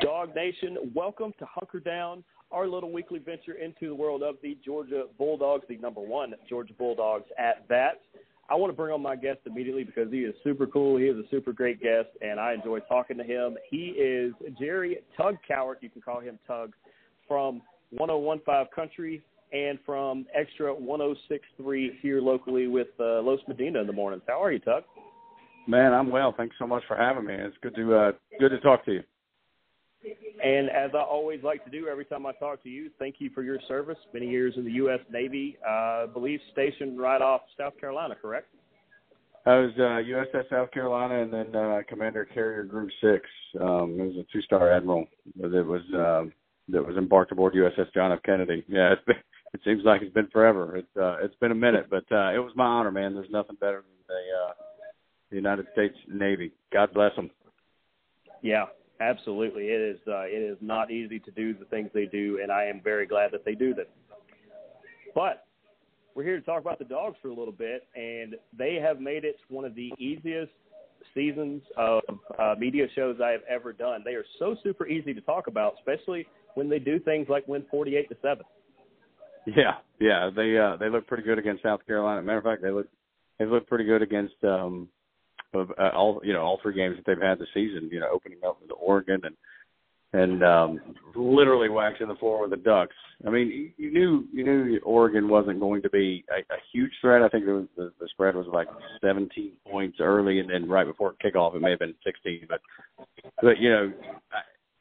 Dog Nation, welcome to Hunker Down, our little weekly venture into the world of the Georgia Bulldogs, the number one Georgia Bulldogs at that. I want to bring on my guest immediately because he is super cool. He is a super great guest, and I enjoy talking to him. He is Jerry Tug Cowart. You can call him Tug from 1015 Country and from Extra 1063 here locally with uh, Los Medina in the mornings. How are you, Tug? Man, I'm well. Thanks so much for having me. It's good to uh, good to talk to you. And as I always like to do every time I talk to you, thank you for your service. Many years in the U.S. Navy, uh, I believe stationed right off South Carolina, correct? I was uh, USS South Carolina and then uh, Commander Carrier Group Six. Um, it was a two-star admiral that was uh, that was embarked aboard USS John F. Kennedy. Yeah, it's been, it seems like it's been forever. It's uh, it's been a minute, but uh, it was my honor, man. There's nothing better than the uh, the United States Navy. God bless them. Yeah, absolutely. It is uh, it is not easy to do the things they do, and I am very glad that they do them. But we're here to talk about the dogs for a little bit, and they have made it one of the easiest seasons of uh, media shows I have ever done. They are so super easy to talk about, especially when they do things like win forty-eight to seven. Yeah, yeah, they uh, they look pretty good against South Carolina. Matter of fact, they look they look pretty good against um, of uh, all you know all three games that they've had this season. You know, opening up with Oregon and and um, literally waxing the floor with the Ducks. I mean, you knew you knew Oregon wasn't going to be a, a huge threat. I think it was, the, the spread was like 17 points early, and then right before kickoff, it may have been 16. But but you know.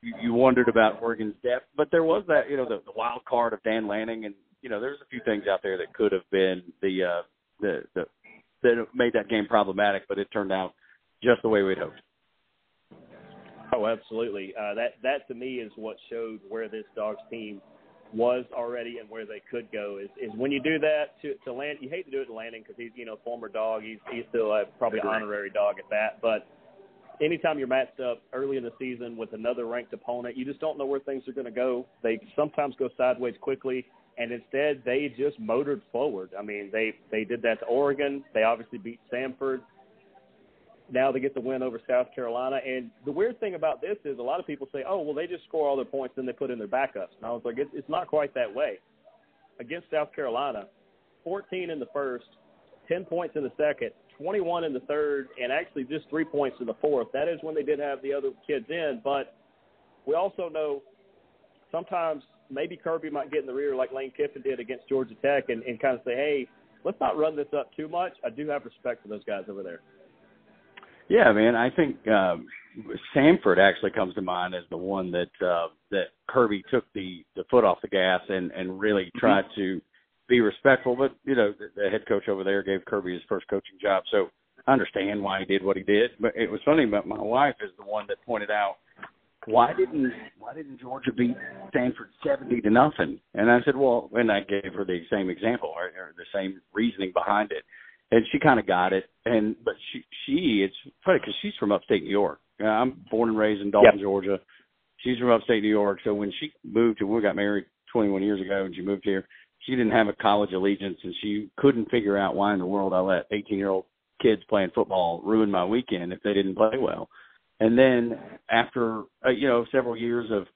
You, you wondered about Oregon's depth, but there was that, you know, the, the wild card of Dan Lanning, and you know, there's a few things out there that could have been the uh, the the that made that game problematic, but it turned out just the way we'd hoped. Oh, absolutely. Uh, that that to me is what showed where this dog's team was already and where they could go. Is is when you do that to to land. You hate to do it to Lanning because he's you know former dog. He's he's still a probably honorary dog at that. But anytime you're matched up early in the season with another ranked opponent, you just don't know where things are going to go. They sometimes go sideways quickly and instead they just motored forward. I mean, they they did that to Oregon. They obviously beat Samford. Now they get the win over South Carolina. And the weird thing about this is a lot of people say, "Oh, well, they just score all their points, then they put in their backups." And I was like, it's, it's not quite that way. Against South Carolina, 14 in the first, 10 points in the second, 21 in the third, and actually just three points in the fourth. That is when they did have the other kids in. But we also know sometimes maybe Kirby might get in the rear like Lane Kiffin did against Georgia Tech and, and kind of say, hey, let's not run this up too much. I do have respect for those guys over there. Yeah, man. I think um, Samford actually comes to mind as the one that uh, that Kirby took the the foot off the gas and and really mm-hmm. tried to be respectful. But you know, the, the head coach over there gave Kirby his first coaching job, so I understand why he did what he did. But it was funny. But my wife is the one that pointed out why didn't why didn't Georgia beat Samford seventy to nothing? And I said, well, and I gave her the same example or, or the same reasoning behind it, and she kind of got it. And but she she it's funny because she's from upstate New York. I'm born and raised in Dalton, yep. Georgia. She's from upstate New York. So when she moved to, we got married 21 years ago, and she moved here. She didn't have a college allegiance, and she couldn't figure out why in the world I let 18 year old kids playing football ruin my weekend if they didn't play well. And then after uh, you know several years of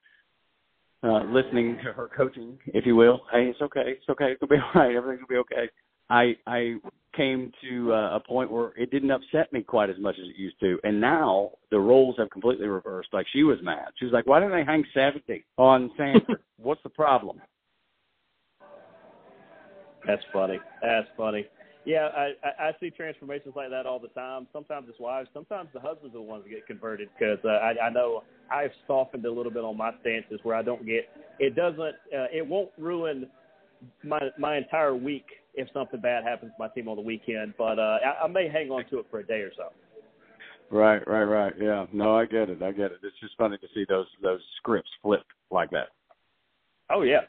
uh, listening to her coaching, if you will, hey, it's okay, it's okay, it'll be all right, everything will be okay. I I came to uh, a point where it didn't upset me quite as much as it used to, and now the roles have completely reversed. Like she was mad. She was like, "Why didn't they hang seventy on Samford? What's the problem?" That's funny. That's funny. Yeah, I, I see transformations like that all the time. Sometimes it's wives, sometimes the husbands are the ones that get converted because uh, I, I know I've softened a little bit on my stances where I don't get it doesn't uh, it won't ruin my my entire week if something bad happens to my team on the weekend, but uh, I, I may hang on to it for a day or so. Right, right, right. Yeah, no, I get it. I get it. It's just funny to see those those scripts flipped like that. Oh yeah,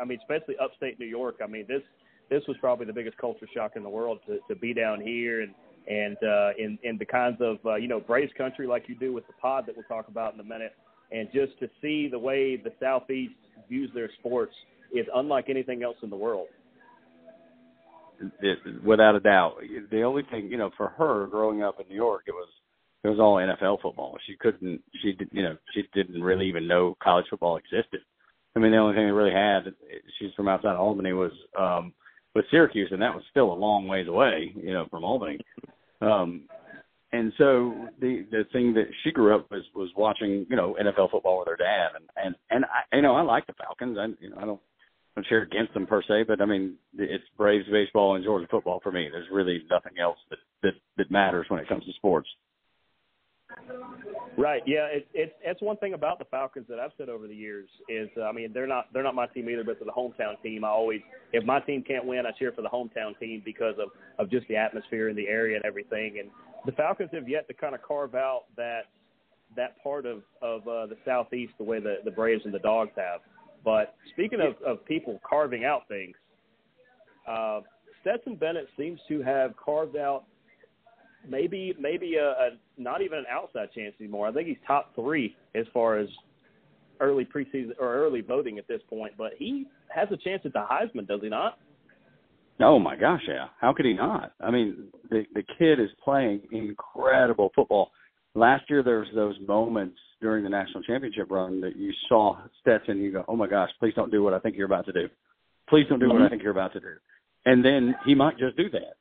I mean, especially upstate New York. I mean, this this was probably the biggest culture shock in the world to, to be down here and and uh, in in the kinds of uh, you know Braves country like you do with the pod that we'll talk about in a minute, and just to see the way the Southeast views their sports is unlike anything else in the world. It, without a doubt, the only thing you know for her growing up in New York, it was it was all NFL football. She couldn't, she did, you know, she didn't really even know college football existed. I mean, the only thing they really had, she's from outside Albany, was um, with Syracuse, and that was still a long ways away, you know, from Albany. Um, and so the the thing that she grew up was was watching, you know, NFL football with her dad, and and and I, you know, I like the Falcons. I, you know, I don't I'm cheer against them per se, but I mean, it's Braves baseball and Georgia football for me. There's really nothing else that that that matters when it comes to sports. Right. Yeah. It's it's one thing about the Falcons that I've said over the years is uh, I mean they're not they're not my team either, but they're the hometown team. I always if my team can't win, I cheer for the hometown team because of of just the atmosphere in the area and everything. And the Falcons have yet to kind of carve out that that part of of uh, the southeast the way the the Braves and the Dogs have. But speaking of of people carving out things, uh, Stetson Bennett seems to have carved out maybe maybe a, a not even an outside chance anymore. I think he's top three as far as early preseason or early voting at this point. But he has a chance at the Heisman, does he not? Oh my gosh, yeah. How could he not? I mean, the the kid is playing incredible football. Last year there was those moments during the national championship run that you saw Stetson, you go, "Oh my gosh, please don't do what I think you're about to do. Please don't do what I mm-hmm. think you're about to do." And then he might just do that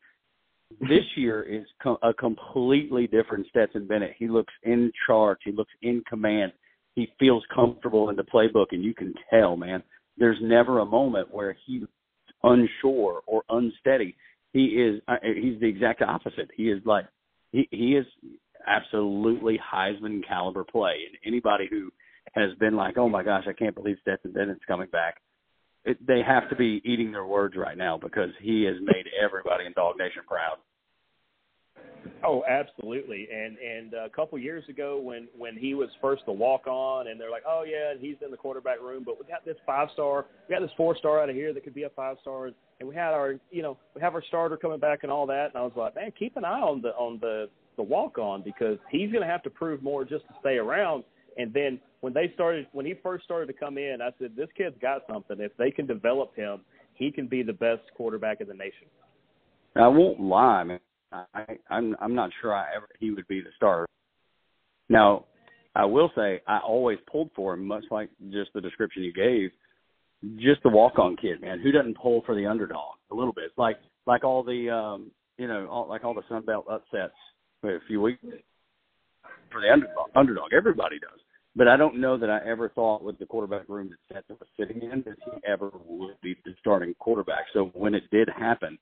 this year is co- a completely different Stetson Bennett. He looks in charge. He looks in command. He feels comfortable in the playbook, and you can tell, man. There's never a moment where he's unsure or unsteady. He is. Uh, he's the exact opposite. He is like he he is absolutely Heisman caliber play. And anybody who has been like, oh my gosh, I can't believe Stetson Bennett's coming back it, they have to be eating their words right now because he has made everybody in Dog Nation proud. Oh, absolutely. And and a couple years ago, when when he was first the walk on, and they're like, oh yeah, he's in the quarterback room, but we got this five star, we got this four star out of here that could be a five star, and we had our, you know, we have our starter coming back and all that. And I was like, man, keep an eye on the on the the walk on because he's going to have to prove more just to stay around. And then when they started, when he first started to come in, I said, this kid's got something. If they can develop him, he can be the best quarterback in the nation. I won't lie, man. I, I'm I'm not sure I ever he would be the starter. Now, I will say I always pulled for him, much like just the description you gave. Just the walk-on kid, man. Who doesn't pull for the underdog a little bit? Like like all the um you know all, like all the Sun Belt upsets a few weeks for the underdog. Underdog, everybody does. But I don't know that I ever thought with the quarterback room that Stetson was sitting in that he ever would be the starting quarterback. So when it did happen,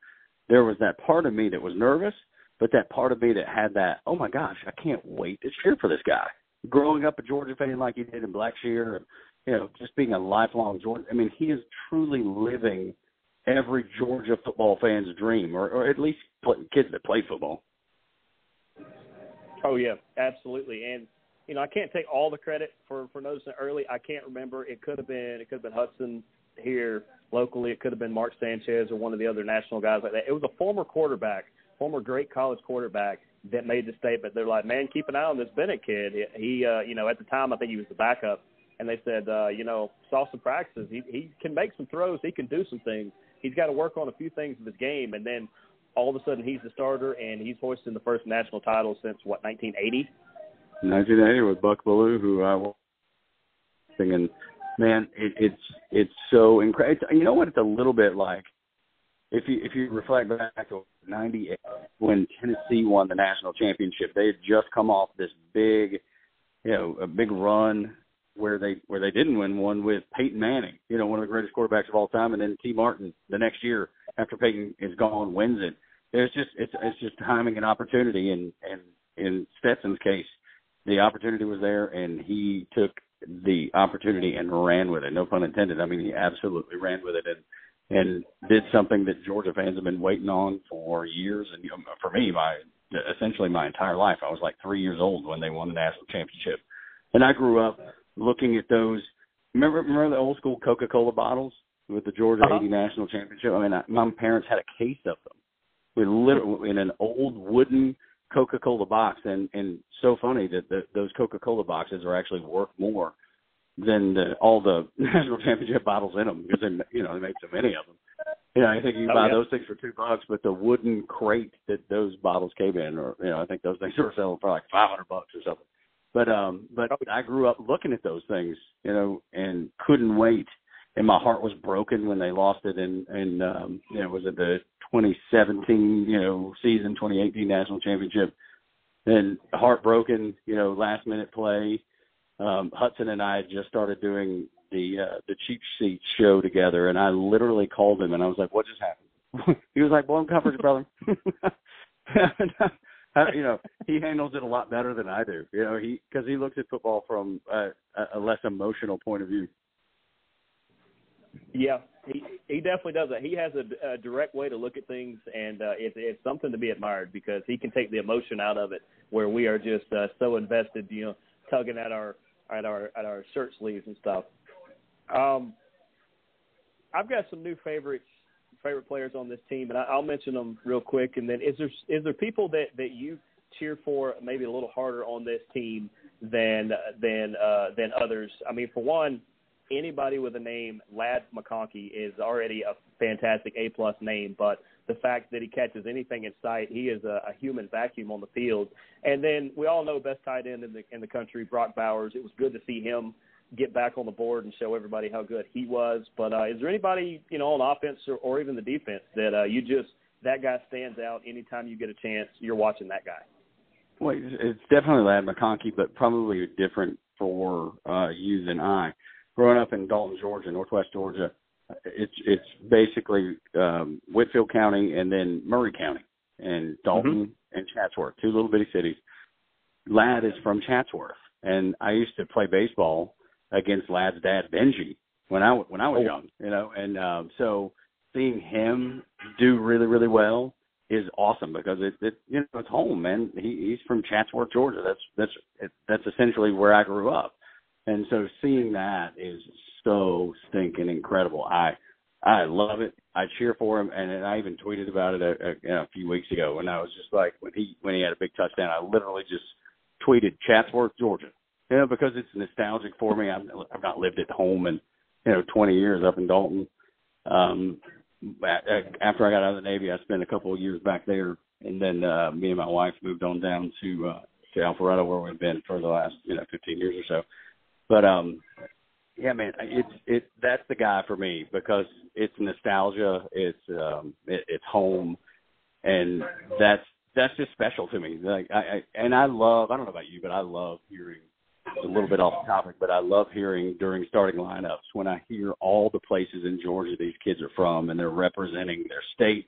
there was that part of me that was nervous, but that part of me that had that, oh my gosh, I can't wait to cheer for this guy. Growing up a Georgia fan like he did in Blackshear, you know, just being a lifelong Georgia. I mean, he is truly living every Georgia football fan's dream, or, or at least kids that play football. Oh yeah, absolutely. And you know, I can't take all the credit for for noticing it early. I can't remember. It could have been it could have been Hudson here locally. It could have been Mark Sanchez or one of the other national guys like that. It was a former quarterback, former great college quarterback that made the statement. They're like, man, keep an eye on this Bennett kid. He, uh, you know, at the time I think he was the backup, and they said, uh, you know, saw some practices. He he can make some throws. He can do some things. He's got to work on a few things of his game, and then all of a sudden he's the starter and he's hoisting the first national title since what 1980 1980 with Buck Belue, who I was singing. Man, it, it's it's so incredible. You know what? It's a little bit like if you if you reflect back to '98 when Tennessee won the national championship. They had just come off this big, you know, a big run where they where they didn't win one with Peyton Manning, you know, one of the greatest quarterbacks of all time, and then Tee Martin the next year after Peyton is gone wins it. It's just it's it's just timing and opportunity, and and in Stetson's case, the opportunity was there, and he took the opportunity and ran with it. No pun intended. I mean, he absolutely ran with it and and did something that Georgia fans have been waiting on for years. And you know, for me, my essentially my entire life, I was like three years old when they won the national championship, and I grew up looking at those. Remember, remember the old school Coca Cola bottles with the Georgia uh-huh. '80 national championship. I mean, I, my parents had a case of them. We literally in an old wooden Coca-Cola box, and and so funny that the, those Coca-Cola boxes are actually worth more than the, all the national championship bottles in them because they you know they make so many of them. You know, I think you oh, buy yeah. those things for two bucks, but the wooden crate that those bottles came in, or you know, I think those things were selling for like five hundred bucks or something. But um, but Oh. I grew up looking at those things, you know, and couldn't wait. And my heart was broken when they lost it in, in um, you know, was it the 2017, you know, season 2018 national championship? And heartbroken, you know, last minute play. Um, Hudson and I just started doing the uh, the cheap seat show together, and I literally called him and I was like, "What just happened?" he was like, "Blown coverage, brother." Uh, you know, he handles it a lot better than I do. You know, he because he looks at football from a, a less emotional point of view. Yeah, he he definitely does that. He has a, a direct way to look at things, and uh, it's it's something to be admired because he can take the emotion out of it, where we are just uh, so invested, you know, tugging at our at our at our shirt sleeves and stuff. Um, I've got some new favorites favorite players on this team, and I, I'll mention them real quick. And then, is there is there people that that you cheer for maybe a little harder on this team than than uh, than others? I mean, for one, anybody with a name Ladd McConkey is already a fantastic A plus name, but the fact that he catches anything in sight, he is a, a human vacuum on the field. And then we all know best tight end in the in the country, Brock Bowers. It was good to see him get back on the board and show everybody how good he was. But uh, is there anybody you know on offense or, or even the defense that uh, you just that guy stands out anytime you get a chance? You're watching that guy. Well, it's, definitely Ladd McConkey, but probably different for uh, you than I. Growing up in Dalton, Georgia, Northwest Georgia, it's it's basically um, Whitfield County and then Murray County, and Dalton mm-hmm. and Chatsworth, two little bitty cities. Ladd is from Chatsworth, and I used to play baseball against Ladd's dad Benji when I when I was oh. young, you know, and um, so seeing him do really really well is awesome because it, it you know it's home, man. He, he's from Chatsworth, Georgia. That's that's that's essentially where I grew up, and so seeing that is so stinking incredible. I I love it. I cheer for him, and I even tweeted about it a, a, a few weeks ago. And I was just like, when he when he had a big touchdown, I literally just tweeted Chatsworth, Georgia, you know, because it's nostalgic for me. I've, I've not lived at home in you know 20 years up in Dalton. Um, after I got out of the Navy, I spent a couple of years back there, and then uh, me and my wife moved on down to uh, to Alpharetta, where we've been for the last you know 15 years or so. But um, yeah, man, it's it that's the guy for me because it's nostalgia, it's um, it, it's home, and that's that's just special to me. Like I, I and I love I don't know about you, but I love hearing a little bit off topic, but I love hearing during starting lineups when I hear all the places in Georgia these kids are from and they're representing their state,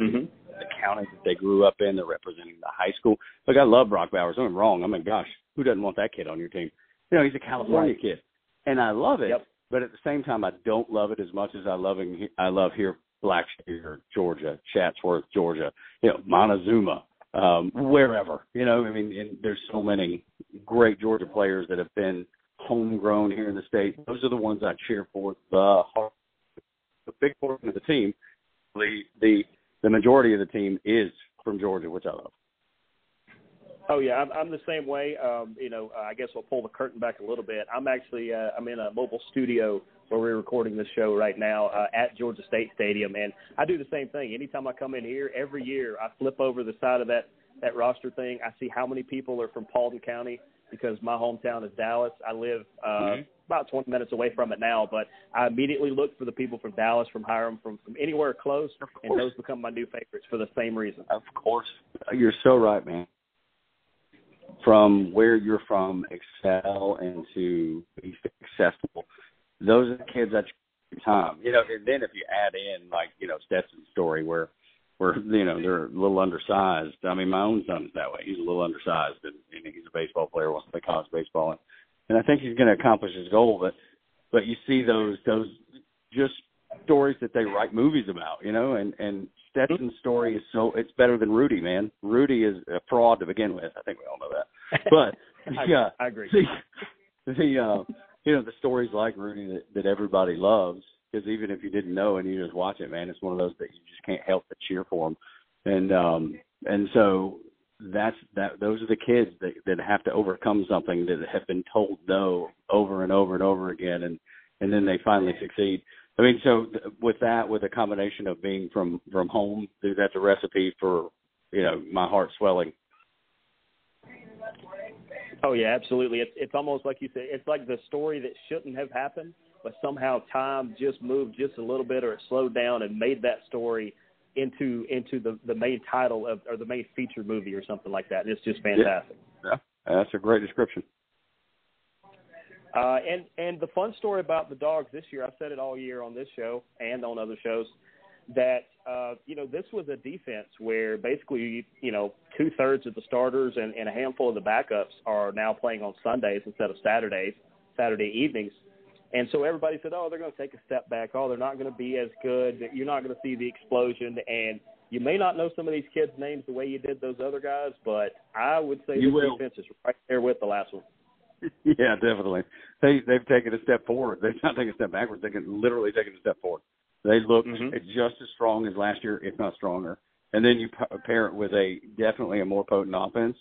mm-hmm. the county that they grew up in, they're representing the high school. Look, I love Brock Bowers. I'm wrong. I mean, gosh, who doesn't want that kid on your team? You know, he's a California right. kid, and I love it. Yep. But at the same time, I don't love it as much as I love I love here Blackshear, Georgia, Chatsworth, Georgia, you know, Montezuma, um, wherever. You know, I mean, and there's so many great Georgia players that have been homegrown here in the state. Those are the ones I cheer for. The the big portion of the team, the the the majority of the team is from Georgia, which I love. Oh yeah, I'm, I'm the same way. Um, you know, I guess we'll pull the curtain back a little bit. I'm actually uh, I'm in a mobile studio where we're recording this show right now uh, at Georgia State Stadium, and I do the same thing. Anytime I come in here, every year I flip over the side of that that roster thing. I see how many people are from Paulding County because my hometown is Dallas. I live uh, mm-hmm. about 20 minutes away from it now, but I immediately look for the people from Dallas, from Hiram, from from anywhere close, and those become my new favorites for the same reason. Of course, you're so right, man from where you're from excel and to be successful. Those are the kids that time. You know, and then if you add in like, you know, Stetson's story where where, you know, they're a little undersized. I mean my own son's that way. He's a little undersized and, and he's a baseball player, wants to play college baseball and, and I think he's gonna accomplish his goal, but but you see those those just stories that they write movies about, you know, and and Stetson's story is so it's better than Rudy, man. Rudy is a fraud to begin with. I think we all know that. But yeah, I, I agree. The, the uh, you know the stories like Rudy that, that everybody loves because even if you didn't know and you just watch it, man, it's one of those that you just can't help but cheer for them. And um and so that's that those are the kids that that have to overcome something that have been told no over and over and over again and and then they finally succeed I mean, so with that, with a combination of being from from home, that's a recipe for you know my heart swelling. Oh yeah, absolutely. It's it's almost like you said. It's like the story that shouldn't have happened, but somehow time just moved just a little bit, or it slowed down and made that story into into the the main title of or the main feature movie or something like that. It's just fantastic. Yeah, yeah that's a great description. Uh, and and the fun story about the dogs this year, I've said it all year on this show and on other shows, that uh, you know this was a defense where basically you know two thirds of the starters and, and a handful of the backups are now playing on Sundays instead of Saturdays, Saturday evenings. And so everybody said, "Oh, they're going to take a step back. Oh, they're not going to be as good. You're not going to see the explosion." And you may not know some of these kids' names the way you did those other guys, but I would say you the will. defense is right there with the last one. yeah, definitely. They they've taken a step forward. They've not taken a step backwards. They can literally taken a step forward. They look mm-hmm. just as strong as last year, if not stronger. And then you pair it with a definitely a more potent offense,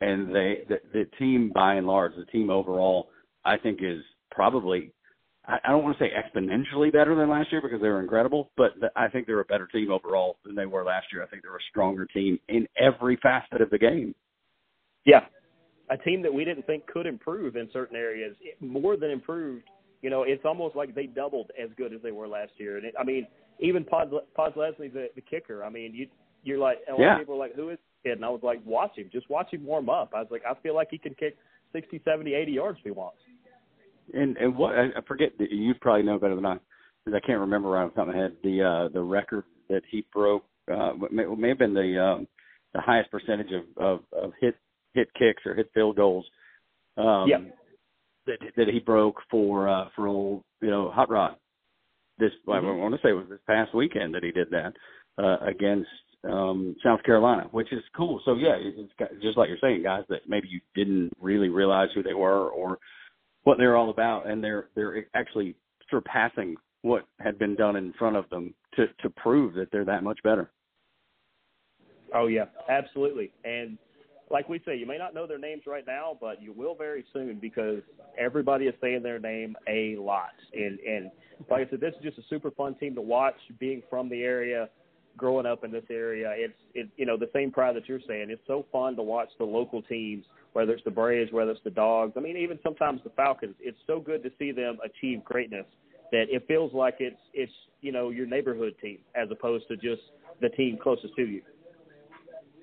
and they the, the team by and large, the team overall, I think is probably I, I don't want to say exponentially better than last year because they were incredible, but I think they're a better team overall than they were last year. I think they're a stronger team in every facet of the game. Yeah, a team that we didn't think could improve in certain areas, more than improved. You know, it's almost like they doubled as good as they were last year. And it, I mean, even Pod, Podlesny, the, the kicker. I mean, you you're like, a lot yeah. of people are like, who is kid? And I was like, watch him, just watch him warm up. I was like, I feel like he can kick sixty, seventy, eighty yards if he wants. And and what I forget you probably know better than I, because I can't remember right off the top of my head the uh, the record that he broke. Uh, may, may have been the um, the highest percentage of, of, of hit hit kicks or hit field goals. Um, yeah. That that he broke for uh, for old you know Hot Rod. This mm-hmm. I want to say it was this past weekend that he did that uh, against um, South Carolina, which is cool. So yeah, it's got, just like you're saying, guys that maybe you didn't really realize who they were or what they're all about, and they're they're actually surpassing what had been done in front of them to to prove that they're that much better. Oh yeah, absolutely. And like we say, you may not know their names right now, but you will very soon because everybody is saying their name a lot. And and like I said, this is just a super fun team to watch. Being from the area, growing up in this area, it's it you know the same pride that you're saying. It's so fun to watch the local teams, whether it's the Braves, whether it's the Dogs. I mean, even sometimes the Falcons. It's so good to see them achieve greatness that it feels like it's it's you know your neighborhood team as opposed to just the team closest to you.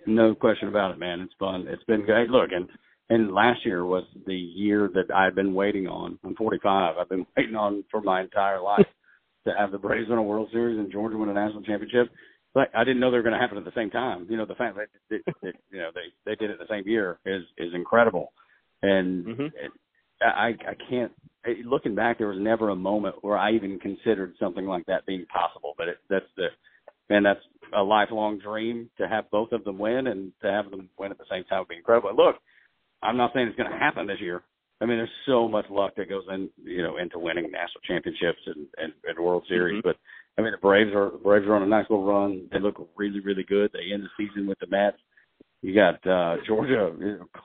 No question about it, man. It's fun. It's been great. Look, and and last year was the year that I've been waiting on. I'm 45. I've been waiting on for my entire life to have the Braves win a World Series and Georgia win a national championship. But I didn't know they were going to happen at the same time. You know, the fact that, that, that you know they they did it the same year is is incredible. And mm-hmm. it, I I can't. Looking back, there was never a moment where I even considered something like that being possible. But it, that's the and that's a lifelong dream to have both of them win and to have them win at the same time would be incredible. And look, I'm not saying it's going to happen this year. I mean, there's so much luck that goes in, you know, into winning national championships and, and, and World Series. Mm-hmm. But I mean, the Braves are the Braves are on a nice little run. They look really, really good. They end the season with the Mets. You got uh, Georgia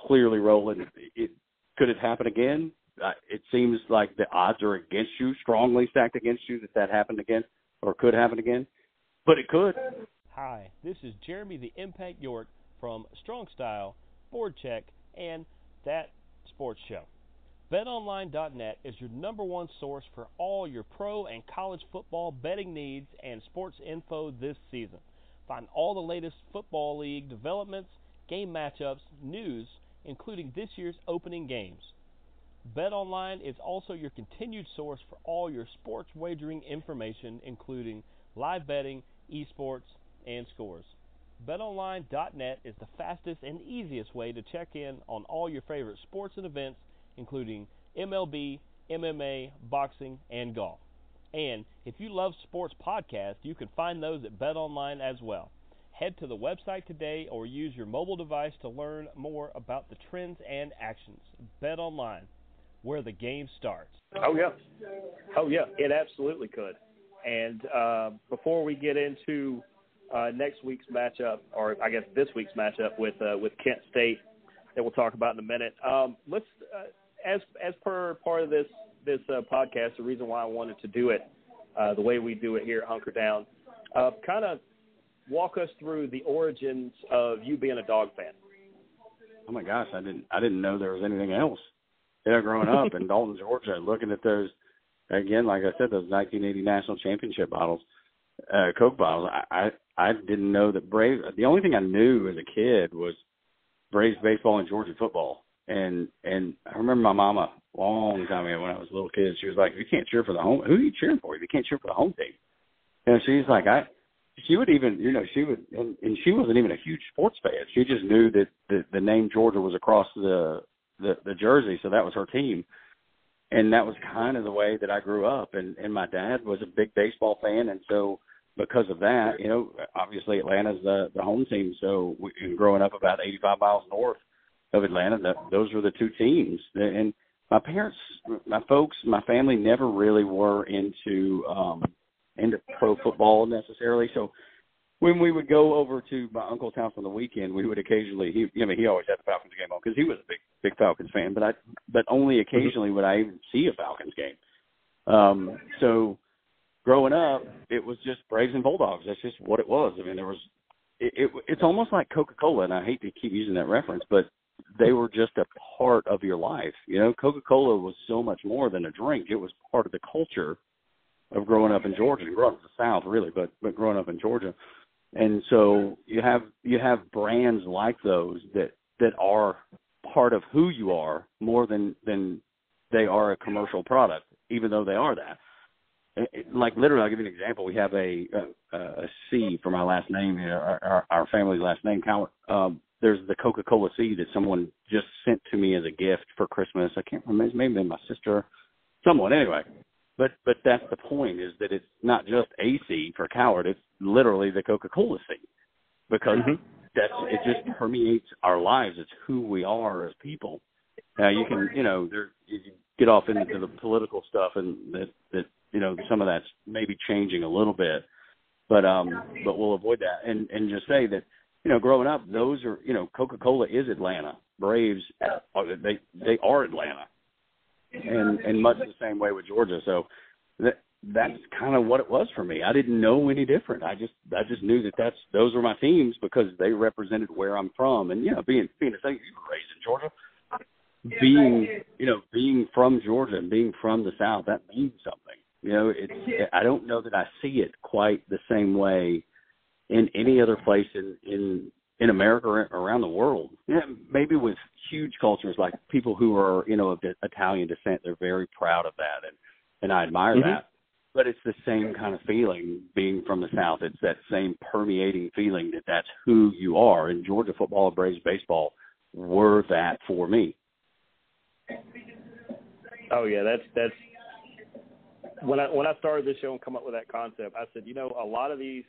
clearly rolling. It, could it happen again? Uh, it seems like the odds are against you, strongly stacked against you, that that happened again or could happen again but it could. Hi, this is Jeremy the Impact York from Strong Style, Board Check, and That Sports Show. BetOnline.net is your number one source for all your pro and college football betting needs and sports info this season. Find all the latest football league developments, game matchups, news, including this year's opening games. BetOnline is also your continued source for all your sports wagering information, including live betting esports, and scores. BetOnline.net is the fastest and easiest way to check in on all your favorite sports and events, including MLB, MMA, boxing, and golf. And if you love sports podcasts, you can find those at BetOnline as well. Head to the website today or use your mobile device to learn more about the trends and actions. BetOnline, where the game starts. Oh yeah, oh yeah, it absolutely could. And uh, before we get into uh, next week's matchup, or I guess this week's matchup with uh, with Kent State, that we'll talk about in a minute. Um, let's, uh, as as per part of this this uh, podcast, the reason why I wanted to do it, uh, the way we do it here at Hunker Down. Uh, kind of walk us through the origins of you being a dog fan. Oh my gosh, I didn't I didn't know there was anything else. Yeah, growing up in Dalton, Georgia, looking at those again, like I said, those 1980 national championship bottles, uh, Coke bottles. I, I I didn't know that Brave. The only thing I knew as a kid was Braves baseball and Georgia football. And and I remember my mama long time ago when I was a little kid, she was like, "You can't cheer for the home. Who are you cheering for? If you can't cheer for the home team." And she's like, "I." She would even, you know, she would, and, and she wasn't even a huge sports fan. She just knew that the, the name Georgia was across the, the the jersey, so that was her team and that was kind of the way that I grew up. And and my dad was a big baseball fan, and so because of that, you know, obviously Atlanta's the the home team. So we, growing up about 85 miles north of Atlanta, that those were the two teams. And my parents, my folks, my family never really were into um into pro football necessarily. So when we would go over to my uncle's house on the weekend, we would occasionally he I mean he always had the Falcons game on because he was a big big Falcons fan, but I but only mm-hmm. occasionally would I even see a Falcons game. Um so growing up, it was just Braves and Bulldogs. That's just what it was. I mean, there was it, it it's almost like Coca-Cola and I hate to keep using that reference, but they were just a part of your life. You know, Coca-Cola was so much more than a drink. It was part of the culture of growing up in Georgia growing up in the South, really, but but growing up in Georgia and so you have you have brands like those that that are part of who you are more than than they are a commercial product even though they are that like literally i'll give you an example we have a a, a c for my last name our, our, our family's last name um there's the coca cola c that someone just sent to me as a gift for christmas i can't remember maybe my sister someone anyway but but that's the point is that it's not just AC for Cowart. It's literally the Coca Cola C because mm-hmm. that's it just permeates our lives. It's who we are as people. Now you can you know there you get off into the political stuff and that that you know some of that's maybe changing a little bit, but um but we'll avoid that and and just say that you know growing up those are you know Coca Cola is Atlanta Braves they they are Atlanta and and much the same way with Georgia. So that that's kind of what it was for me. I didn't know any different. I just I just knew that that's those were my teams because they represented where I'm from. And you know, being being a thing you were raised in Georgia, being you know being from Georgia and being from the South that means something. You know, it's I don't know that I see it quite the same way in any other place in in in America or around the world. Yeah, maybe with huge cultures like people who are you know of Italian descent, they're very proud of that, and and I admire mm-hmm. that. But it's the same kind of feeling being from the South. It's that same permeating feeling that that's who you are. And Georgia football and Braves baseball were that for me. Oh yeah, that's that's when I when I started this show and come up with that concept. I said, you know, a lot of these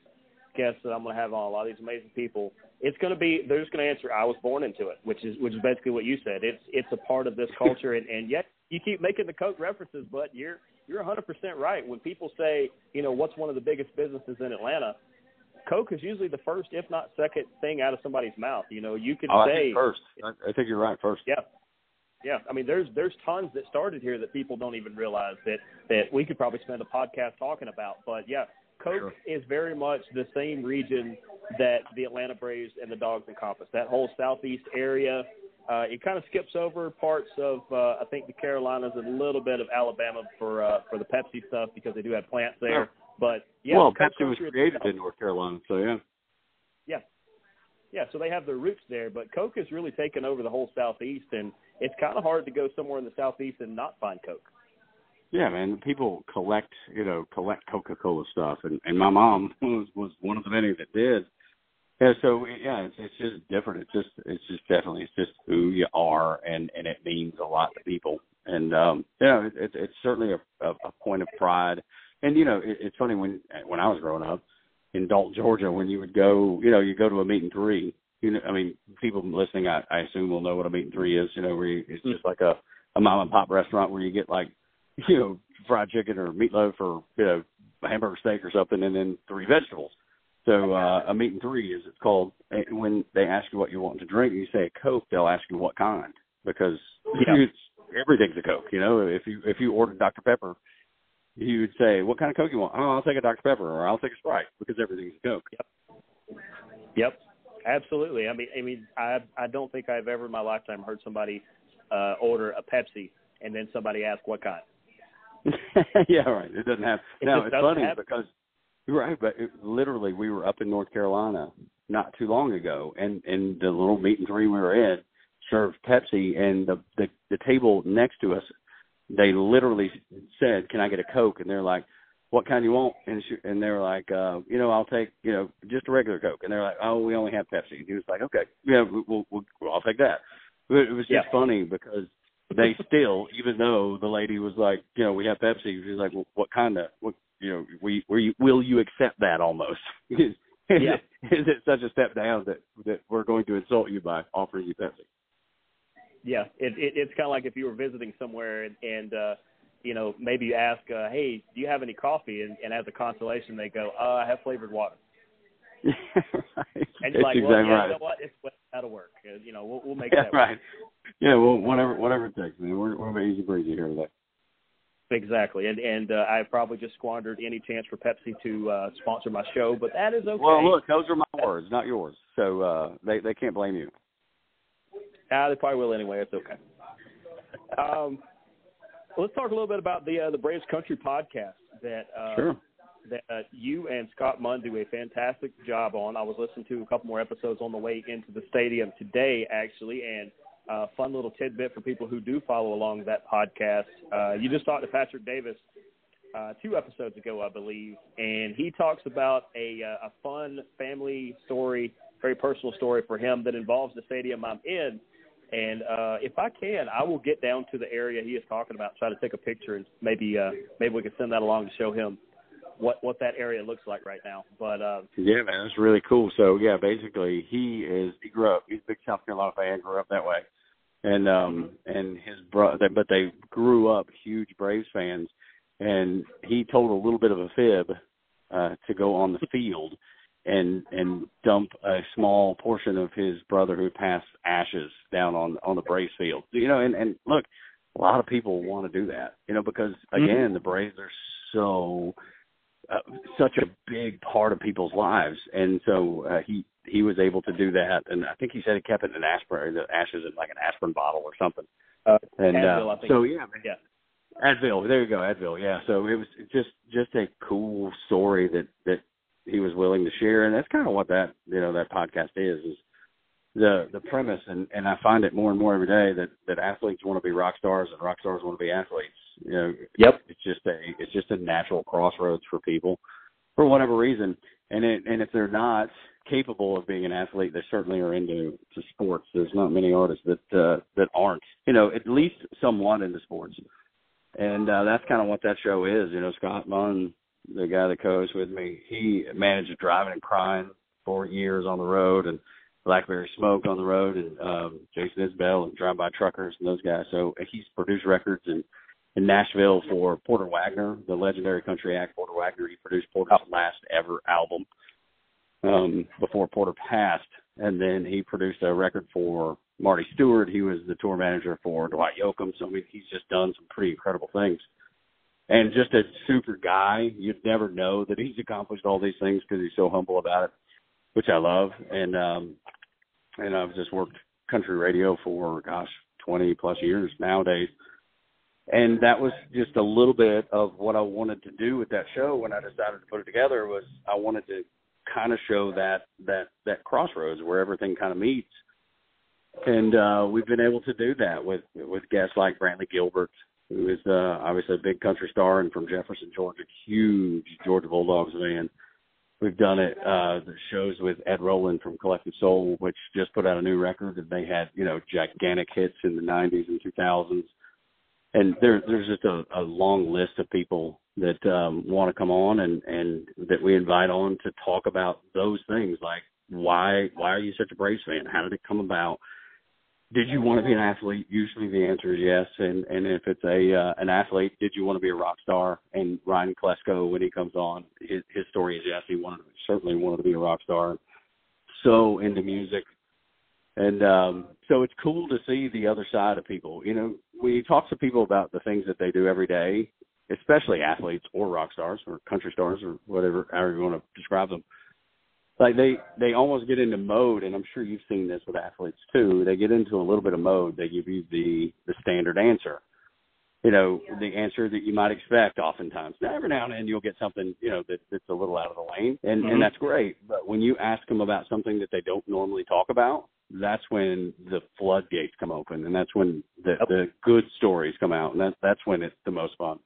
guests that I'm going to have on, a lot of these amazing people, it's going to be they're just going to answer. I was born into it, which is which is basically what you said. It's it's a part of this culture, and and yet you keep making the Coke references, but you're you're 100% right. When people say, you know, what's one of the biggest businesses in Atlanta, Coke is usually the first, if not second, thing out of somebody's mouth. You know, you could oh, say I think first. I think you're right. First. Yeah. Yeah, I mean, there's there's tons that started here that people don't even realize that that we could probably spend a podcast talking about. But yeah, Coke sure. is very much the same region that the Atlanta Braves and the Dogs encompass. That whole southeast area. Uh, it kind of skips over parts of uh, I think the Carolinas and a little bit of Alabama for uh, for the Pepsi stuff because they do have plants there. But yeah, well, Pepsi was created in North Carolina, so yeah. Yeah, yeah. So they have their roots there, but Coke has really taken over the whole southeast, and it's kind of hard to go somewhere in the southeast and not find Coke. Yeah, man. People collect, you know, collect Coca Cola stuff, and and my mom was was one of the many that did. Yeah, so yeah, it's it's just different. It's just it's just definitely it's just who you are, and and it means a lot to people. And um, you know, it, it's it's certainly a, a a point of pride. And you know, it, it's funny when when I was growing up in Dalton, Georgia, when you would go, you know, you go to a meat and three. You know, I mean, people listening, I, I assume will know what a meat and three is. You know, where you, it's just like a a mom and pop restaurant where you get like you know, fried chicken or meatloaf or you know, hamburger steak or something, and then three vegetables. So uh, a meat and three is it's called. When they ask you what you want to drink, you say a Coke. They'll ask you what kind because yeah. it's, everything's a Coke. You know, if you if you order Dr Pepper, he would say, "What kind of Coke you want?" "Oh, I'll take a Dr Pepper or I'll take a Sprite because everything's a Coke." Yep. Yep. Absolutely. I mean, I mean, I I don't think I've ever in my lifetime heard somebody uh order a Pepsi and then somebody ask what kind. yeah, right. It doesn't have. It no, it's funny happen. because right, but it, literally, we were up in North Carolina not too long ago, and and the little meet and greet we were in served Pepsi, and the the, the table next to us, they literally said, "Can I get a Coke?" And they're like. What kind you want? And she, and they were like, uh, you know, I'll take, you know, just a regular Coke. And they're like, oh, we only have Pepsi. And he was like, okay, yeah, we'll, we'll, we'll I'll take that. But it was just Yeah. funny because they still, even though the lady was like, you know, we have Pepsi, she was like, well, what kind of, what, you know, we, will you, will you accept that almost? is, Yeah. it, is it such a step down that that we're going to insult you by offering you Pepsi? Yeah, it, it it's kind of like if you were visiting somewhere and, and uh, you know maybe you ask, uh, "Hey, do you have any coffee?" And, and as a consolation, they go, "Uh, I have flavored water." right. And you're That's like, exactly "Well, yeah, right. you know what? It's that'll work. Uh, You know, we'll, we'll make Yeah, that work." right. Yeah, well, whatever, whatever it takes, man. We're we're easy breezy here today. Exactly, and and uh, I probably just squandered any chance for Pepsi to uh, sponsor my show, but that is okay. Well, look, those are my words, not yours. So uh they they can't blame you. Ah, they probably will anyway. It's okay. Um, let's talk a little bit about the uh, the Braves Country podcast that uh, Sure. that uh, you and Scott Munn do a fantastic job on. I was listening to a couple more episodes on the way into the stadium today, actually, and uh, fun little tidbit for people who do follow along that podcast. Uh, you just talked to Patrick Davis uh, two episodes ago, I believe, and he talks about a uh, a fun family story, very personal story for him that involves the stadium I'm in. And uh, if I can, I will get down to the area he is talking about, try to take a picture, and maybe uh, maybe we can send that along to show him what what that area looks like right now. But uh, Yeah, man, that's really cool. So yeah, basically he is he grew up he's a big South Carolina fan, grew up that way. And um and his brother but they grew up huge Braves fans and he told a little bit of a fib uh to go on the field and and dump a small portion of his brother who passed ashes down on on the Braves field. You know, and and look, a lot of people want to do that, you know, because again, the Braves are so uh, such a big part of people's lives, and so uh, he he was able to do that. And I think he said he kept it in an aspirin, the ashes in like an aspirin bottle or something. uh, And Advil, uh, I think. so yeah, yeah, Advil. There you go, Advil. Yeah. So it was just just a cool story that that he was willing to share, and that's kind of what that you know that podcast is is the the premise, and and I find it more and more every day that that athletes want to be rock stars and rock stars want to be athletes. You know, Yep. it's just a it's just a natural crossroads for people for whatever reason, and it and if they're not capable of being an athlete, they certainly are into to sports. There's not many artists that uh, that aren't, you know, at least somewhat into sports and uh, that's kind of what that show is. You know, Scott Munn, the guy that co-hosts with me, he managed Drivin N Cryin for years on the road, and Blackberry Smoke on the road, and um, Jason Isbell and Drive By Truckers and those guys. So he's produced records in in Nashville for Porter Wagoner, the legendary country act Porter Wagoner. He produced Porter's last ever album um, before Porter passed, and then he produced a record for Marty Stuart. He was the tour manager for Dwight Yoakam. So I mean, he's just done some pretty incredible things. And just a super guy. You'd never know that he's accomplished all these things because he's so humble about it, which I love. And um, and I've just worked country radio for gosh, twenty plus years nowadays. And that was just a little bit of what I wanted to do with that show when I decided to put it together was I wanted to kind of show that that that crossroads where everything kind of meets and uh we've been able to do that with with guests like Brantley Gilbert, who is uh obviously a big country star and from Jefferson, Georgia, huge Georgia Bulldogs fan. We've done it uh the shows with Ed Roland from Collective Soul, which just put out a new record and they had, you know, gigantic hits in the nineties and two thousands. And there there's just a, a long list of people that um want to come on and, and that we invite on to talk about those things like why why are you such a Braves fan? How did it come about? Did you want to be an athlete? Usually the answer is yes. And and if it's a uh, an athlete, did you want to be a rock star? And Ryan Klesko, when he comes on, his his story is yes, he wanted certainly wanted to be a rock star. So into music, and um, so it's cool to see the other side of people. You know, we talk to people about the things that they do every day, especially athletes or rock stars or country stars or whatever however you want to describe them like they they almost get into mode and i'm sure you've seen this with athletes too. They get into a little bit of mode. They give you the the standard answer. You know the answer that you might expect oftentimes. Now every now and then you'll get something you know that that's a little out of the lane and mm-hmm. and that's great. But when you ask them about something that they don't normally talk about that's when the floodgates come open and that's when the yep. the good stories come out and that that's when it's the most fun.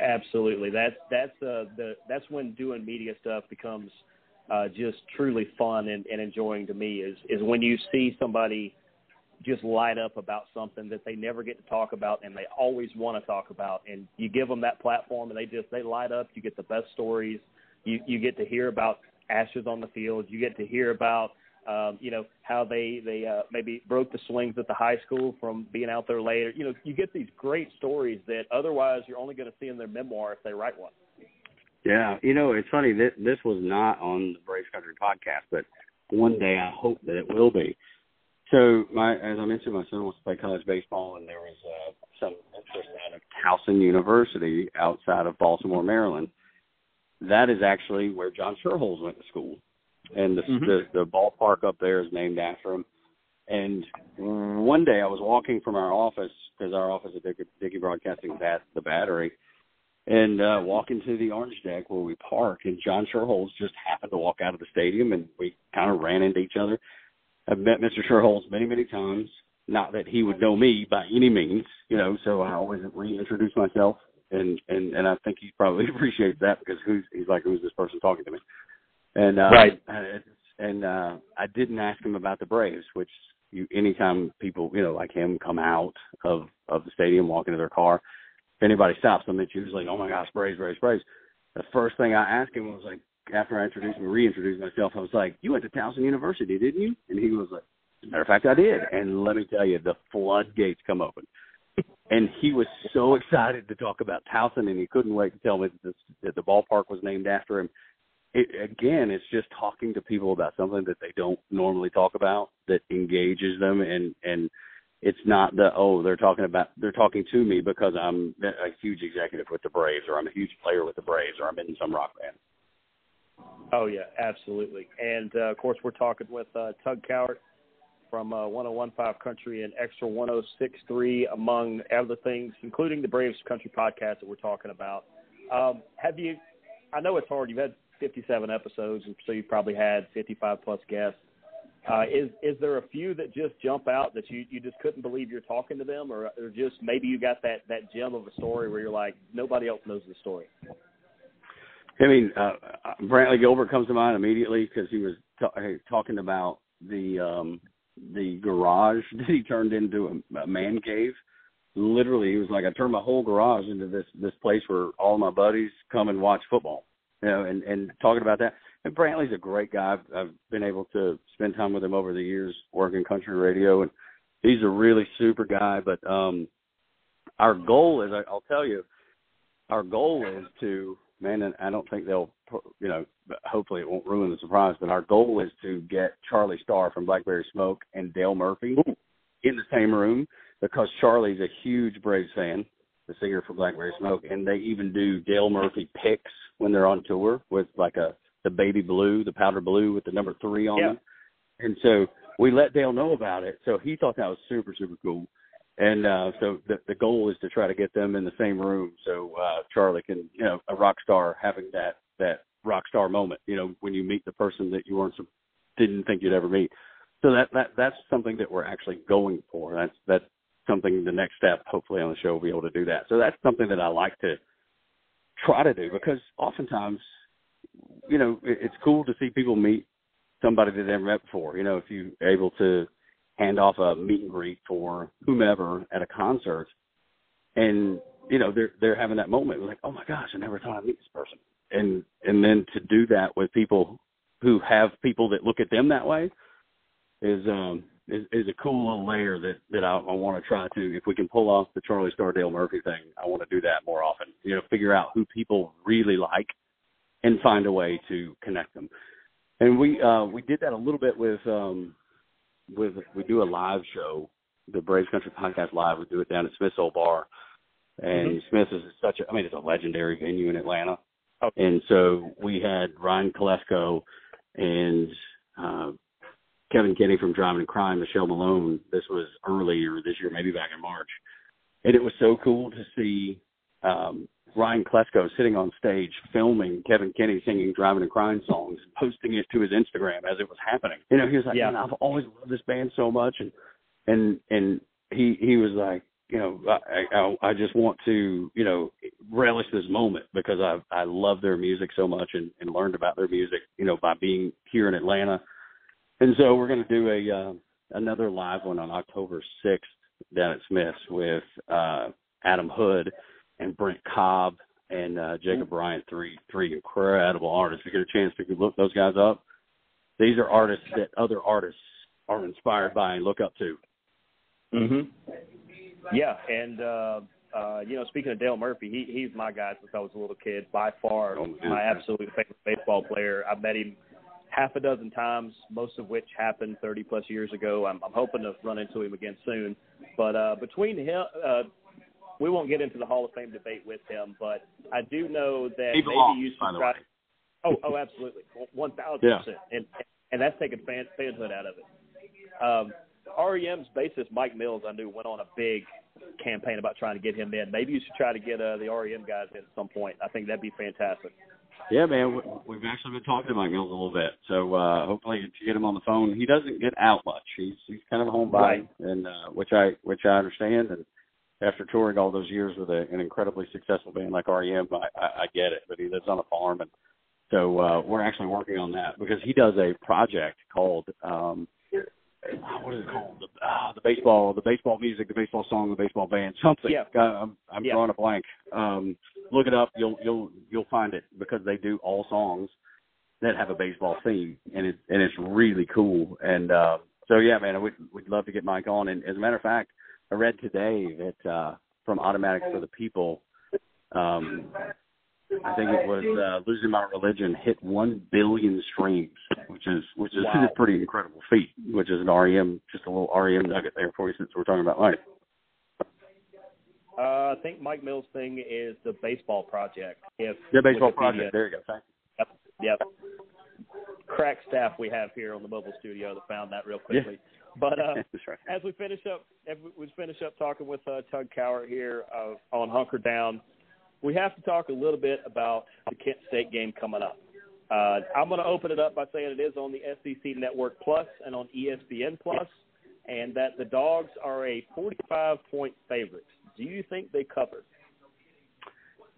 Absolutely. That's that's uh the that's when doing media stuff becomes uh, just truly fun and, and enjoying to me is is when you see somebody just light up about something that they never get to talk about and they always want to talk about and you give them that platform and they just they light up you get the best stories you you get to hear about ashes on the field you get to hear about um, you know how they they uh, maybe broke the swings at the high school from being out there later. You know, you get these great stories that otherwise you're only going to see in their memoir if they write one. Yeah, you know, it's funny that this was not on the Braves Country podcast, but one day I hope that it will be. So, my as I mentioned, my son wants to play college baseball, and there was uh, some interest out of Towson University outside of Baltimore, Maryland. That is actually where John Schuerholz went to school, and the, mm-hmm. the the ballpark up there is named after him. And one day I was walking from our office because our office at Dickey, Dickey Broadcasting is at the Battery, and uh, walk into the orange deck where we park. And John Schuerholz just happened to walk out of the stadium, and we kind of ran into each other. I've met Mr. Schuerholz many, many times. Not that he would know me by any means, you know. So I always reintroduce myself, and and and I think he probably appreciates that because who's he's like, who's this person talking to me? And uh, right. And uh, I didn't ask him about the Braves, which you anytime people you know like him come out of of the stadium, walk into their car anybody stops them, it's usually, oh my gosh, Braves, Braves, Braves. The first thing I asked him was like, after I introduced him, reintroduced myself, I was like, you went to Towson University, didn't you? And he was like, matter of fact, I did. And let me tell you, the floodgates come open. And he was so excited to talk about Towson, and he couldn't wait to tell me that, this, that the ballpark was named after him. It, again, it's just talking to people about something that they don't normally talk about that engages them and and – it's not the oh they're talking about they're talking to me because I'm a huge executive with the Braves or I'm a huge player with the Braves or I'm in some rock band. Oh yeah, absolutely. And uh, of course we're talking with uh, Tug Cowart from uh, 1015 Country and Extra 1063 among other things, including the Braves Country podcast that we're talking about. Um, have you? I know it's hard. You've had 57 episodes, so you've probably had 55 plus guests. Uh, is is there a few that just jump out that you you just couldn't believe you're talking to them, or or just maybe you got that that gem of a story where you're like nobody else knows the story? I mean, uh, Brantley Gilbert comes to mind immediately because he was t- talking about the um the garage that he turned into a, a man cave. Literally, he was like, I turned my whole garage into this this place where all my buddies come and watch football. You know, and and talking about that and Brantley's a great guy. I've, I've been able to spend time with him over the years working country radio, and he's a really super guy. But um, our goal is, I'll tell you, our goal is to man, and I don't think they'll, you know, hopefully it won't ruin the surprise. But our goal is to get Charlie Starr from Blackberry Smoke and Dale Murphy in the same room because Charlie's a huge Braves fan, the singer for Blackberry Smoke, and they even do Dale Murphy picks when they're on tour with like a the baby blue, the powder blue with the number three on yeah. it. And so we let Dale know about it. So he thought that was super, super cool. And uh so the the goal is to try to get them in the same room so uh Charlie can, you know, a rock star having that that rock star moment, you know, when you meet the person that you weren't didn't think you'd ever meet. So that that that's something that we're actually going for. That's that's something the next step hopefully on the show will be able to do that. So that's something that I like to try to do because oftentimes you know, it's cool to see people meet somebody they've never met before. You know, if you're able to hand off a meet and greet for whomever at a concert, and you know they're they're having that moment like, oh my gosh, I never thought I'd meet this person, and and then to do that with people who have people that look at them that way is um is, is a cool little layer that that I, I want to try to if we can pull off the Charlie Starr Dale Murphy thing, I want to do that more often. You know, figure out who people really like and find a way to connect them. And we uh, we did that a little bit with um, with we do a live show, the Braves Country Podcast Live. We do it down at Smith's Old Bar, and Mhm. Smiths is such a I mean it's a legendary venue in Atlanta. Oh. And so we had Ryan Klesko and uh Kevin Kinney from Drivin N Cryin, Michelle Malone. This was earlier this year, maybe back in March. And it was so cool to see Klesko sitting on stage filming Kevin Kinney singing Drivin N Cryin songs and posting it to his Instagram as it was happening. You know, he was like, Yeah. Man, I've always loved this band so much and and and he he was like, you know, I I, I just want to, you know, relish this moment because I I love their music so much and, and learned about their music, you know, by being here in Atlanta. And so we're going to do a uh, another live one on October 6th down at Smith's with uh Adam Hood and Brent Cobb and uh Jacob Bryant, three three incredible artists. If you get a chance to look those guys up, these are artists that other artists are inspired by and look up to. Mhm. Yeah, and uh uh you know, speaking of Dale Murphy, he he's my guy since I was a little kid. By far Oh, my absolute favorite baseball player. I met him half a dozen times, most of which happened 30 plus years ago. I'm, I'm hoping to run into him again soon. But uh, between him, uh, we won't get into the Hall of Fame debate with him, but I do know that He belongs, maybe you should try. Oh, oh, absolutely, one thousand Yeah. percent, and and that's taking fan, fanhood out of it. Um, REM's bassist Mike Mills, I knew, went on a big campaign about trying to get him in. Maybe you should try to get uh, the REM guys in at some point. I think that'd be fantastic. Yeah, man, we- we've actually been talking to Mike Mills a little bit. So uh hopefully if you get him on the phone, he doesn't get out much. He's he's kind of a homebody, Right. and uh, which I which I understand. And after touring all those years with a, an incredibly successful band like REM, I, I, I get it. But he lives on a farm, and so uh, we're actually working on that because he does a project called um, what is it called? The, uh, the baseball, the baseball music, the baseball song, the baseball band, something. Yeah. Uh, I'm, I'm Yeah. drawing a blank. Um, look it up. You'll you'll you'll find it because they do all songs that have a baseball theme, and it's and it's really cool. And uh, so yeah, man, we'd we'd love to get Mike on. And as a matter of fact, I read today that uh, from Automatic for the People, um, I think it was uh, "Losing My Religion" hit one billion streams, which is which is Wow. a pretty incredible feat. Which is an REM, just a little REM nugget there for you since we're talking about money. Uh, I think Mike Mills' thing is the baseball project. If The baseball Wikipedia- project. There you go. Yep. Yep. Crack staff we have here on the mobile studio that found that real quickly. But uh, right. as we finish up, as we finish up talking with uh, Tug Cowart here uh, on Hunker Down, we have to talk a little bit about the Kent State game coming up. Uh, I'm going to open it up by saying it is on the SEC Network Plus and on ESPN Plus, and that the Dogs are a 45 point favorite. Do you think they cover?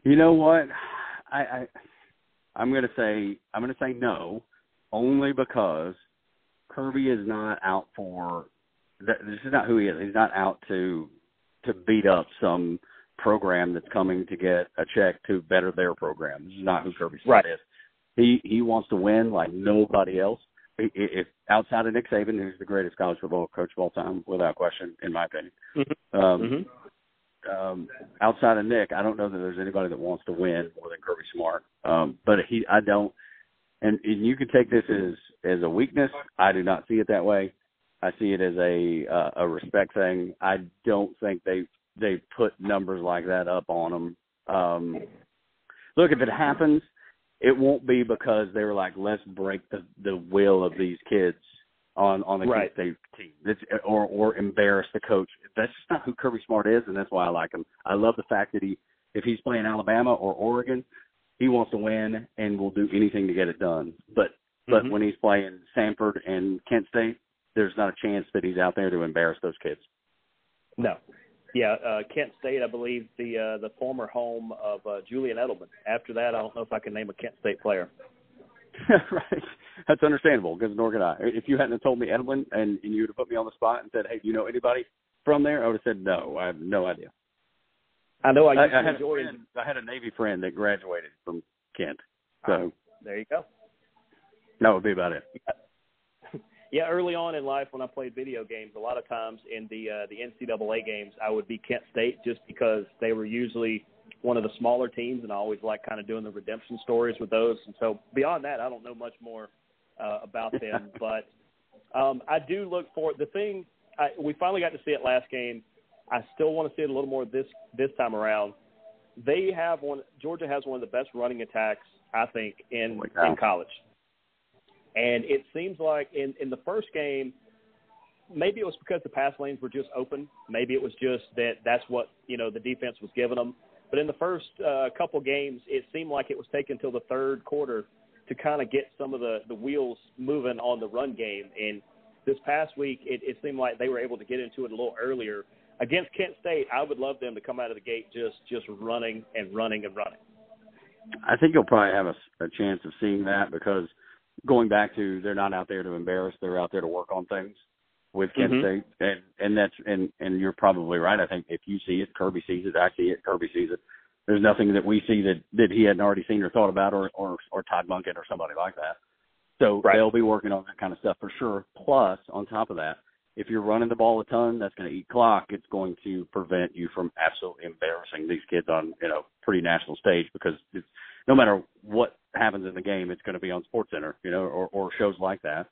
You know what? I, I I'm gonna say I'm gonna say no, only because Kirby is not out for. th- This is not who he is. He's not out to to beat up some program that's coming to get a check to better their program. This is not who Kirby Smart Right. is. He he wants to win like nobody else. If outside of Nick Saban, who's the greatest college football coach of all time, without question, in my opinion. Mhm. Um, Mm-hmm. um, outside of Nick, I don't know that there's anybody that wants to win more than Kirby Smart. Um, but he, I don't, and, and you can take this as as a weakness. I do not see it that way. I see it as a uh, a respect thing. I don't think they they put numbers like that up on them. Um, look, if it happens, it won't be because they were like, let's break the the will of these kids on on the Right. State team. That's, or or embarrass the coach. That's just not who Kirby Smart is, and that's why I like him. I love the fact that he, if he's playing Alabama or Oregon, he wants to win and will do anything to get it done. But but Mhm. when he's playing Samford and Kent State, there's not a chance that he's out there to embarrass those kids. No. Yeah, uh, Kent State, I believe the uh, the former home of uh, Julian Edelman. After that, I don't know if I can name a Kent State player. right. That's understandable because nor could I. If you hadn't have told me Edelman and, and you would have put me on the spot and said, "Hey, do you know anybody from there?" I would have said, "No, I have no idea." I know I I, used I to had a friend, I had a Navy friend that graduated from Kent, so There you go. that would be about it. Yeah, early on in life when I played video games, a lot of times in the uh, the NCAA games, I would be Kent State just because they were usually one of the smaller teams, and I always like kind of doing the redemption stories with those. And so beyond that, I don't know much more uh, about them, but um, I do look for the thing. I, we finally got to see it last game. I still want to see it a little more this this time around. They have one. Georgia has one of the best running attacks I think in oh in college. And it seems like in in the first game, maybe it was because the pass lanes were just open. Maybe it was just that that's what you know the defense was giving them. But in the first uh, couple games, it seemed like it was taking until the third quarter to kind of get some of the the wheels moving on the run game. And this past week, it, it seemed like they were able to get into it a little earlier. Against Kent State, I would love them to come out of the gate just just running and running and running. I think you'll probably have a, a chance of seeing that because going back to they're not out there to embarrass, they're out there to work on things with Kent mm-hmm. State, and and that's and and you're probably right. I think if you see it, Kirby sees it. I see it, Kirby sees it. There's nothing that we see that that he hadn't already seen or thought about, or or or Todd Monken or somebody like that. So right. they'll be working on that kind of stuff for sure. Plus, on top of that, if you're running the ball a ton, that's going to eat clock. It's going to prevent you from absolutely embarrassing these kids on you know pretty national stage because it's, no matter what happens in the game, it's going to be on Sports Center, you know, or, or shows like that.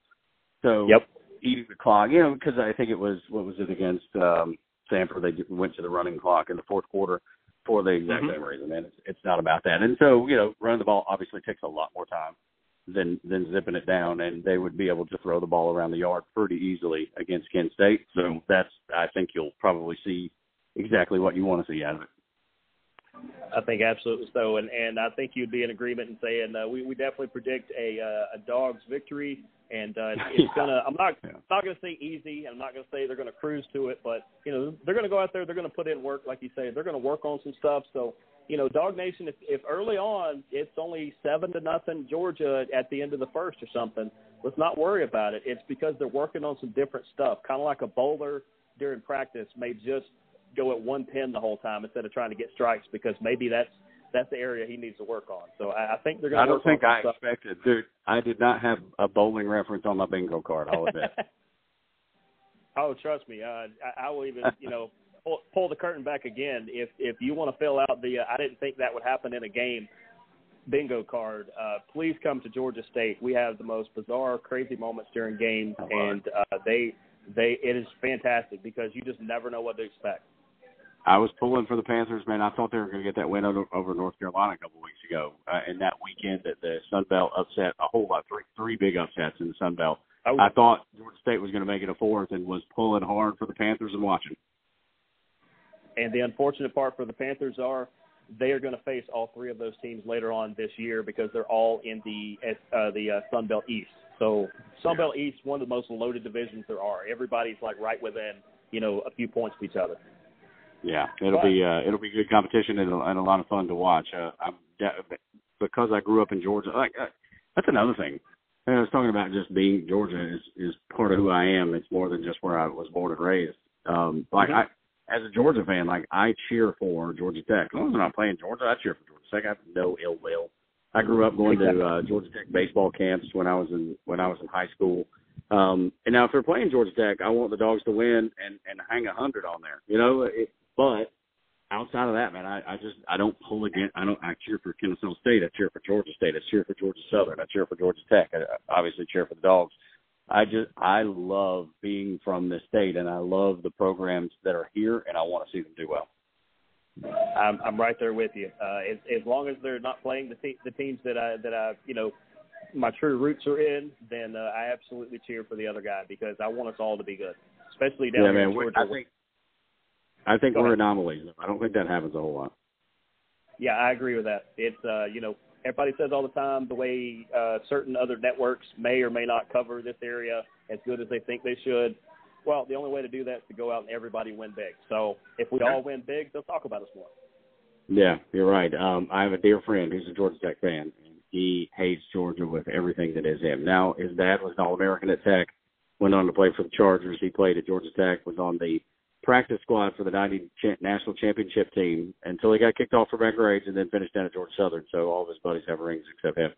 So yep. eating the clock, you know, because I think it was what was it against um, Samford? They went to the running clock in the fourth quarter for the exact mm-hmm. same reason, and it's, it's not about that. And so you know, running the ball obviously takes a lot more time than than zipping it down, and they would be able to throw the ball around the yard pretty easily against Kent State. So that's I think you'll probably see exactly what you want to see out of it. I think absolutely so, and and I think you'd be in agreement in saying uh, we we definitely predict a uh, a dog's victory, and uh, it's yeah. gonna. I'm not yeah. not gonna say easy. And I'm not gonna say they're gonna cruise to it, but you know they're gonna go out there. They're gonna put in work, like you say. They're gonna work on some stuff. So you know, Dog Nation, if, if early on it's only seven to nothing Georgia at the end of the first or something, let's not worry about it. It's because they're working on some different stuff, kind of like a bowler during practice may just go at one pin the whole time instead of trying to get strikes because maybe that's that's the area he needs to work on. So I, I think they're going to. I don't think I stuff. expected, dude. I did not have a bowling reference on my bingo card. I'll admit. oh, trust me, uh, I, I will even you know pull, pull the curtain back again if if you want to fill out the. Uh, I didn't think that would happen in a game. Bingo card. Uh, please come to Georgia State. We have the most bizarre, crazy moments during games, oh, and uh, they they it is fantastic because you just never know what to expect. I was pulling for the Panthers, man. I thought they were going to get that win over, over North Carolina a couple of weeks ago, uh, and that weekend that the Sun Belt upset a whole lot, three three big upsets in the Sun Belt. I, was, I thought Georgia State was going to make it a fourth, and was pulling hard for the Panthers and watching. And the unfortunate part for the Panthers are they are going to face all three of those teams later on this year because they're all in the uh, the uh, Sun Belt East. So Sun Belt East, one of the most loaded divisions there are. Everybody's like right within you know a few points of each other. Yeah, it'll but, be uh, it'll be good competition and, and a lot of fun to watch. Uh, I'm de- because I grew up in Georgia. Like uh, that's another thing. And I was talking about just being Georgia is is part of who I am. It's more than just where I was born and raised. Um, like mm-hmm. I, as a Georgia fan, like I cheer for Georgia Tech. As long as I'm not playing Georgia, I cheer for Georgia Tech. I have no ill will. I grew up going to uh, Georgia Tech baseball camps when I was in when I was in high school. Um, and now if they're playing Georgia Tech, I want the dogs to win and and hang a hundred on there. You know, it, but outside of that, man, I, I just I don't pull against. I don't. I cheer for Kennesaw State. I cheer for Georgia State. I cheer for Georgia Southern. I cheer for Georgia Tech. I, I obviously cheer for the dogs. I just I love being from this state, and I love the programs that are here, and I want to see them do well. I'm I'm right there with you. Uh, as as long as they're not playing the te- the teams that I that I you know my true roots are in, then uh, I absolutely cheer for the other guy because I want us all to be good, especially down yeah, here man, in Georgia. I think I think Go we're ahead. anomalies. I don't think that happens a whole lot. Yeah, I agree with that. It's uh, you know, everybody says all the time the way uh, certain other networks may or may not cover this area as good as they think they should. Well, the only way to do that is to go out and everybody win big. So if we all win big, they'll talk about us more. Yeah, you're right. Um, I have a dear friend who's a Georgia Tech fan. And he hates Georgia with everything that is him. Now, his dad was an All American at Tech, went on to play for the Chargers. He played at Georgia Tech, was on the practice squad for the 90 cha- national championship team until he got kicked off for bad grades and then finished down at Georgia Southern. So all of his buddies have rings except him.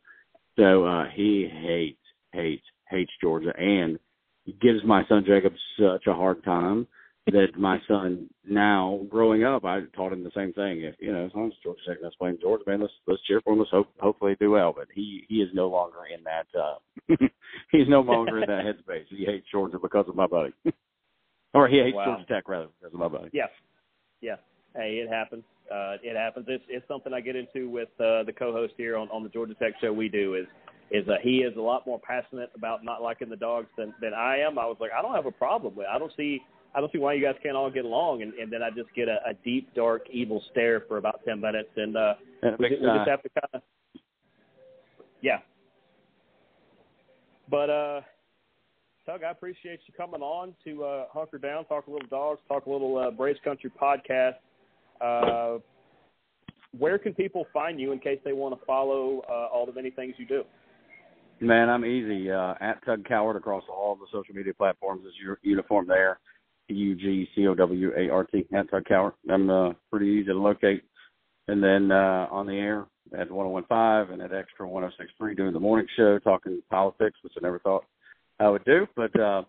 So uh, he hates, hates, hates Georgia, and he gives my son Jacob such a hard time that my son now growing up, I taught him the same thing. If you know, as long as Georgia Tech is playing Georgia, man, let's let's cheer for him. Let's hope hopefully do well. But he he is no longer in that. uh He's no longer in that headspace. He hates Georgia because of my buddy. Or he hates wow. Georgia Tech rather because of my buddy. Yeah, yeah. Hey, it happens. Uh, it happens. It's it's something I get into with uh, the co-host here on on the Georgia Tech show. We do is is uh, he is a lot more passionate about not liking the dogs than than I am. I was like, I don't have a problem with. It. I don't see I don't see why you guys can't all get along. And, and then I just get a, a deep, dark, evil stare for about ten minutes, and uh, And we, big we just have to kind of, yeah. But uh, Tug, I appreciate you coming on to uh, hunker down, talk a little dogs, talk a little uh, Country podcast. Uh, where can people find you in case they want to follow uh, all the many things you do? Man, I'm easy. Uh, at Tug Cowart across all the social media platforms is your uniform there. U G C O W A R T at Tug Cowart. I'm uh, pretty easy to locate. And then uh, on the air at 1015 and at Extra 1063 doing the morning show talking politics, which I never thought I would do, but uh,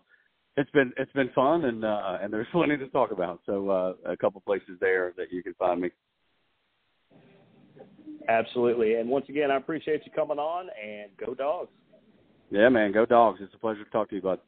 it's been it's been fun and uh, and there's plenty to talk about. So uh, a couple places there that you can find me. Absolutely. And once again, I appreciate you coming on and go dogs. Yeah, man, go dogs. It's a pleasure to talk to you, bud.